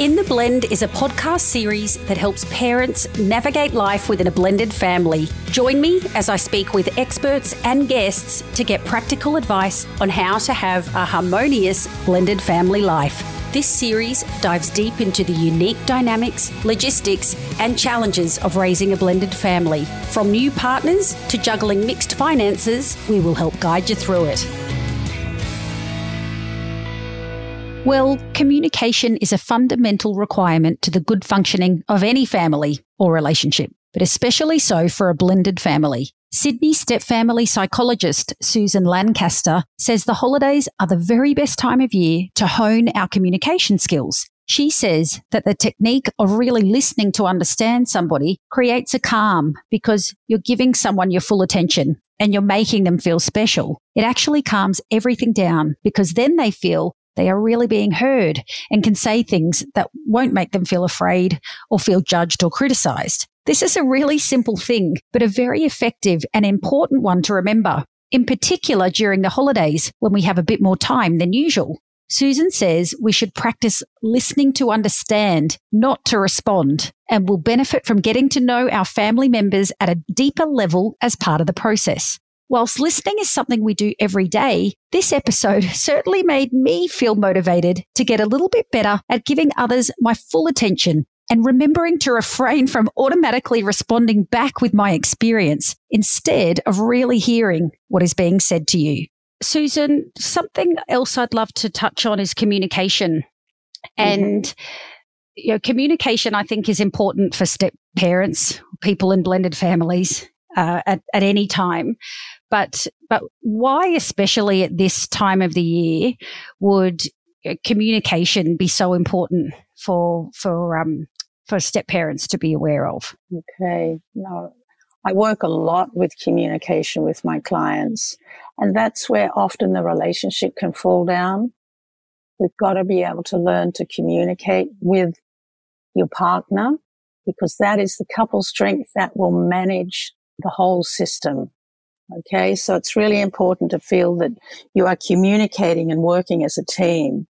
In the Blend is a podcast series that helps parents navigate life within a blended family. Join me as I speak with experts and guests to get practical advice on how to have a harmonious blended family life. This series dives deep into the unique dynamics, logistics, and challenges of raising a blended family. From new partners to juggling mixed finances, we will help guide you through it. Well, communication is a fundamental requirement to the good functioning of any family or relationship, but especially so for a blended family. Sydney step family psychologist Susan Lancaster says the holidays are the very best time of year to hone our communication skills. She says that the technique of really listening to understand somebody creates a calm because you're giving someone your full attention and you're making them feel special. It actually calms everything down because then they feel they are really being heard and can say things that won't make them feel afraid or feel judged or criticized. This is a really simple thing, but a very effective and important one to remember, in particular during the holidays when we have a bit more time than usual. Susan says we should practice listening to understand, not to respond, and will benefit from getting to know our family members at a deeper level as part of the process. Whilst listening is something we do every day, this episode certainly made me feel motivated to get a little bit better at giving others my full attention and remembering to refrain from automatically responding back with my experience instead of really hearing what is being said to you. Susan, something else I'd love to touch on is communication. Mm-hmm. And you know, communication I think is important for step parents, people in blended families uh, at, at any time. But but why, especially at this time of the year, would uh, communication be so important for for um, for step parents to be aware of? Okay, no, I work a lot with communication with my clients, and that's where often the relationship can fall down. We've got to be able to learn to communicate with your partner because that is the couple strength that will manage the whole system. Okay. So it's really important to feel that you are communicating and working as a team.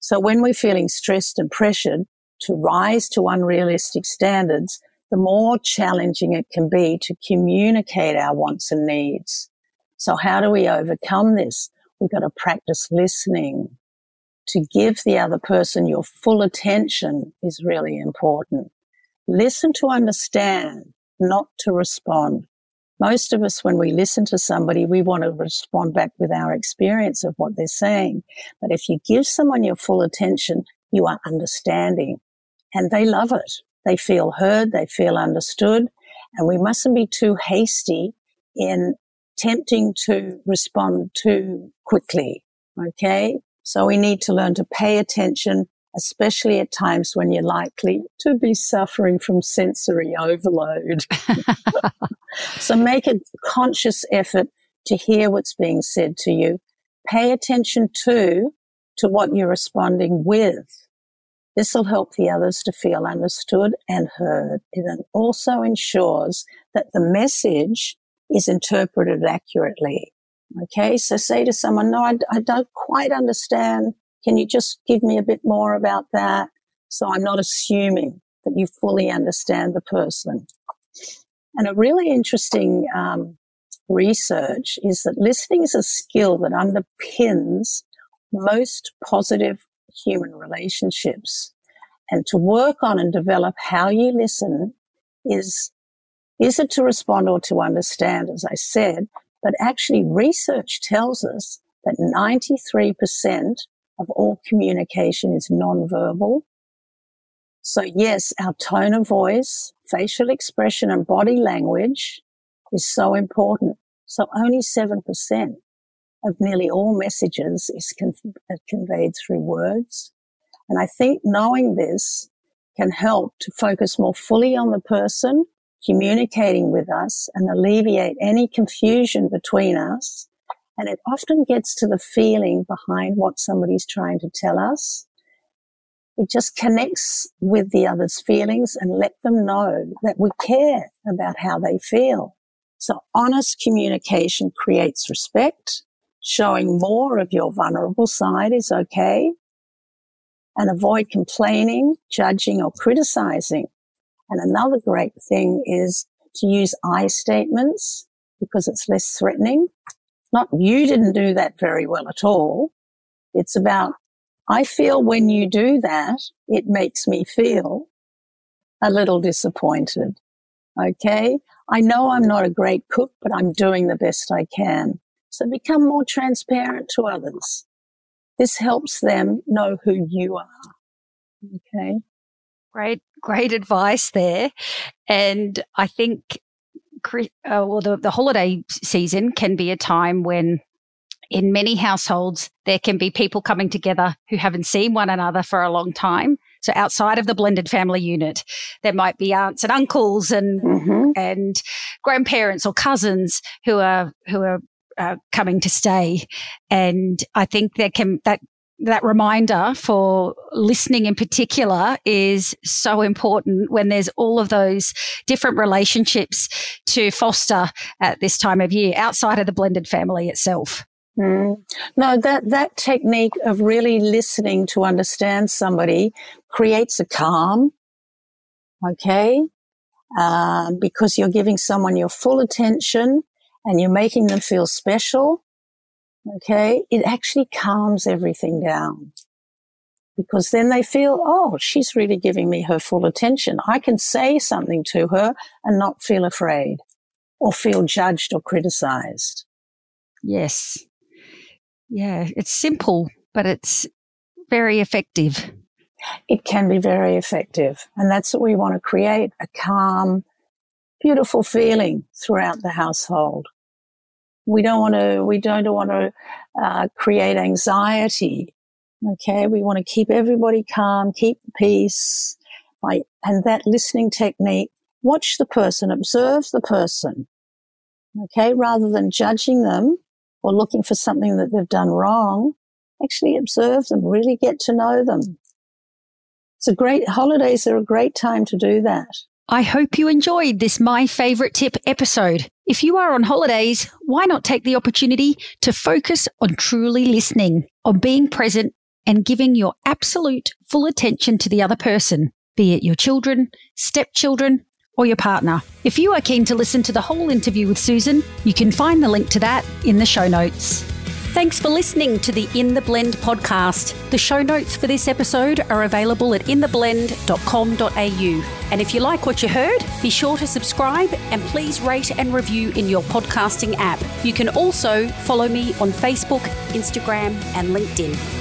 So when we're feeling stressed and pressured to rise to unrealistic standards, the more challenging it can be to communicate our wants and needs. So how do we overcome this? We've got to practice listening. To give the other person your full attention is really important. Listen to understand not to respond. Most of us, when we listen to somebody, we want to respond back with our experience of what they're saying. But if you give someone your full attention, you are understanding and they love it. They feel heard. They feel understood. And we mustn't be too hasty in tempting to respond too quickly. Okay. So we need to learn to pay attention especially at times when you're likely to be suffering from sensory overload. so make a conscious effort to hear what's being said to you. Pay attention to, to what you're responding with. This will help the others to feel understood and heard. It also ensures that the message is interpreted accurately. Okay. So say to someone, no, I, I don't quite understand can you just give me a bit more about that? So I'm not assuming that you fully understand the person. And a really interesting um, research is that listening is a skill that underpins most positive human relationships. And to work on and develop how you listen is, is it to respond or to understand, as I said, but actually research tells us that 93% of all communication is nonverbal. So yes, our tone of voice, facial expression and body language is so important. So only 7% of nearly all messages is con- conveyed through words. And I think knowing this can help to focus more fully on the person communicating with us and alleviate any confusion between us and it often gets to the feeling behind what somebody's trying to tell us. It just connects with the other's feelings and let them know that we care about how they feel. So honest communication creates respect. Showing more of your vulnerable side is okay. and avoid complaining, judging, or criticizing. And another great thing is to use I statements because it's less threatening. Not you didn't do that very well at all. It's about, I feel when you do that, it makes me feel a little disappointed. Okay. I know I'm not a great cook, but I'm doing the best I can. So become more transparent to others. This helps them know who you are. Okay. Great, great advice there. And I think, uh, well, the, the holiday season can be a time when in many households, there can be people coming together who haven't seen one another for a long time. So outside of the blended family unit, there might be aunts and uncles and mm-hmm. and grandparents or cousins who are who are uh, coming to stay. And I think there can that that reminder for listening in particular is so important when there's all of those different relationships to foster at this time of year outside of the blended family itself. Mm. No, that, that technique of really listening to understand somebody creates a calm. Okay. Um, because you're giving someone your full attention and you're making them feel special. Okay. It actually calms everything down because then they feel, oh, she's really giving me her full attention. I can say something to her and not feel afraid or feel judged or criticized. Yes. Yeah. It's simple, but it's very effective. It can be very effective. And that's what we want to create a calm, beautiful feeling throughout the household we don't want to we don't want to uh, create anxiety okay? We want to keep everybody calm keep peace and that listening technique watch the person observe the person okay? Rather than judging them or looking for something that they've done wrong actually observe them really get to know them. It's a great holidays are a great time to do that. I hope you enjoyed this My Favorite Tip episode. If you are on holidays, why not take the opportunity to focus on truly listening, on being present and giving your absolute full attention to the other person, be it your children, stepchildren, or your partner. If you are keen to listen to the whole interview with Susan, you can find the link to that in the show notes. Thanks for listening to the In the Blend podcast. The show notes for this episode are available at intheblend.com.au. And if you like what you heard, be sure to subscribe and please rate and review in your podcasting app. You can also follow me on Facebook, Instagram, and LinkedIn.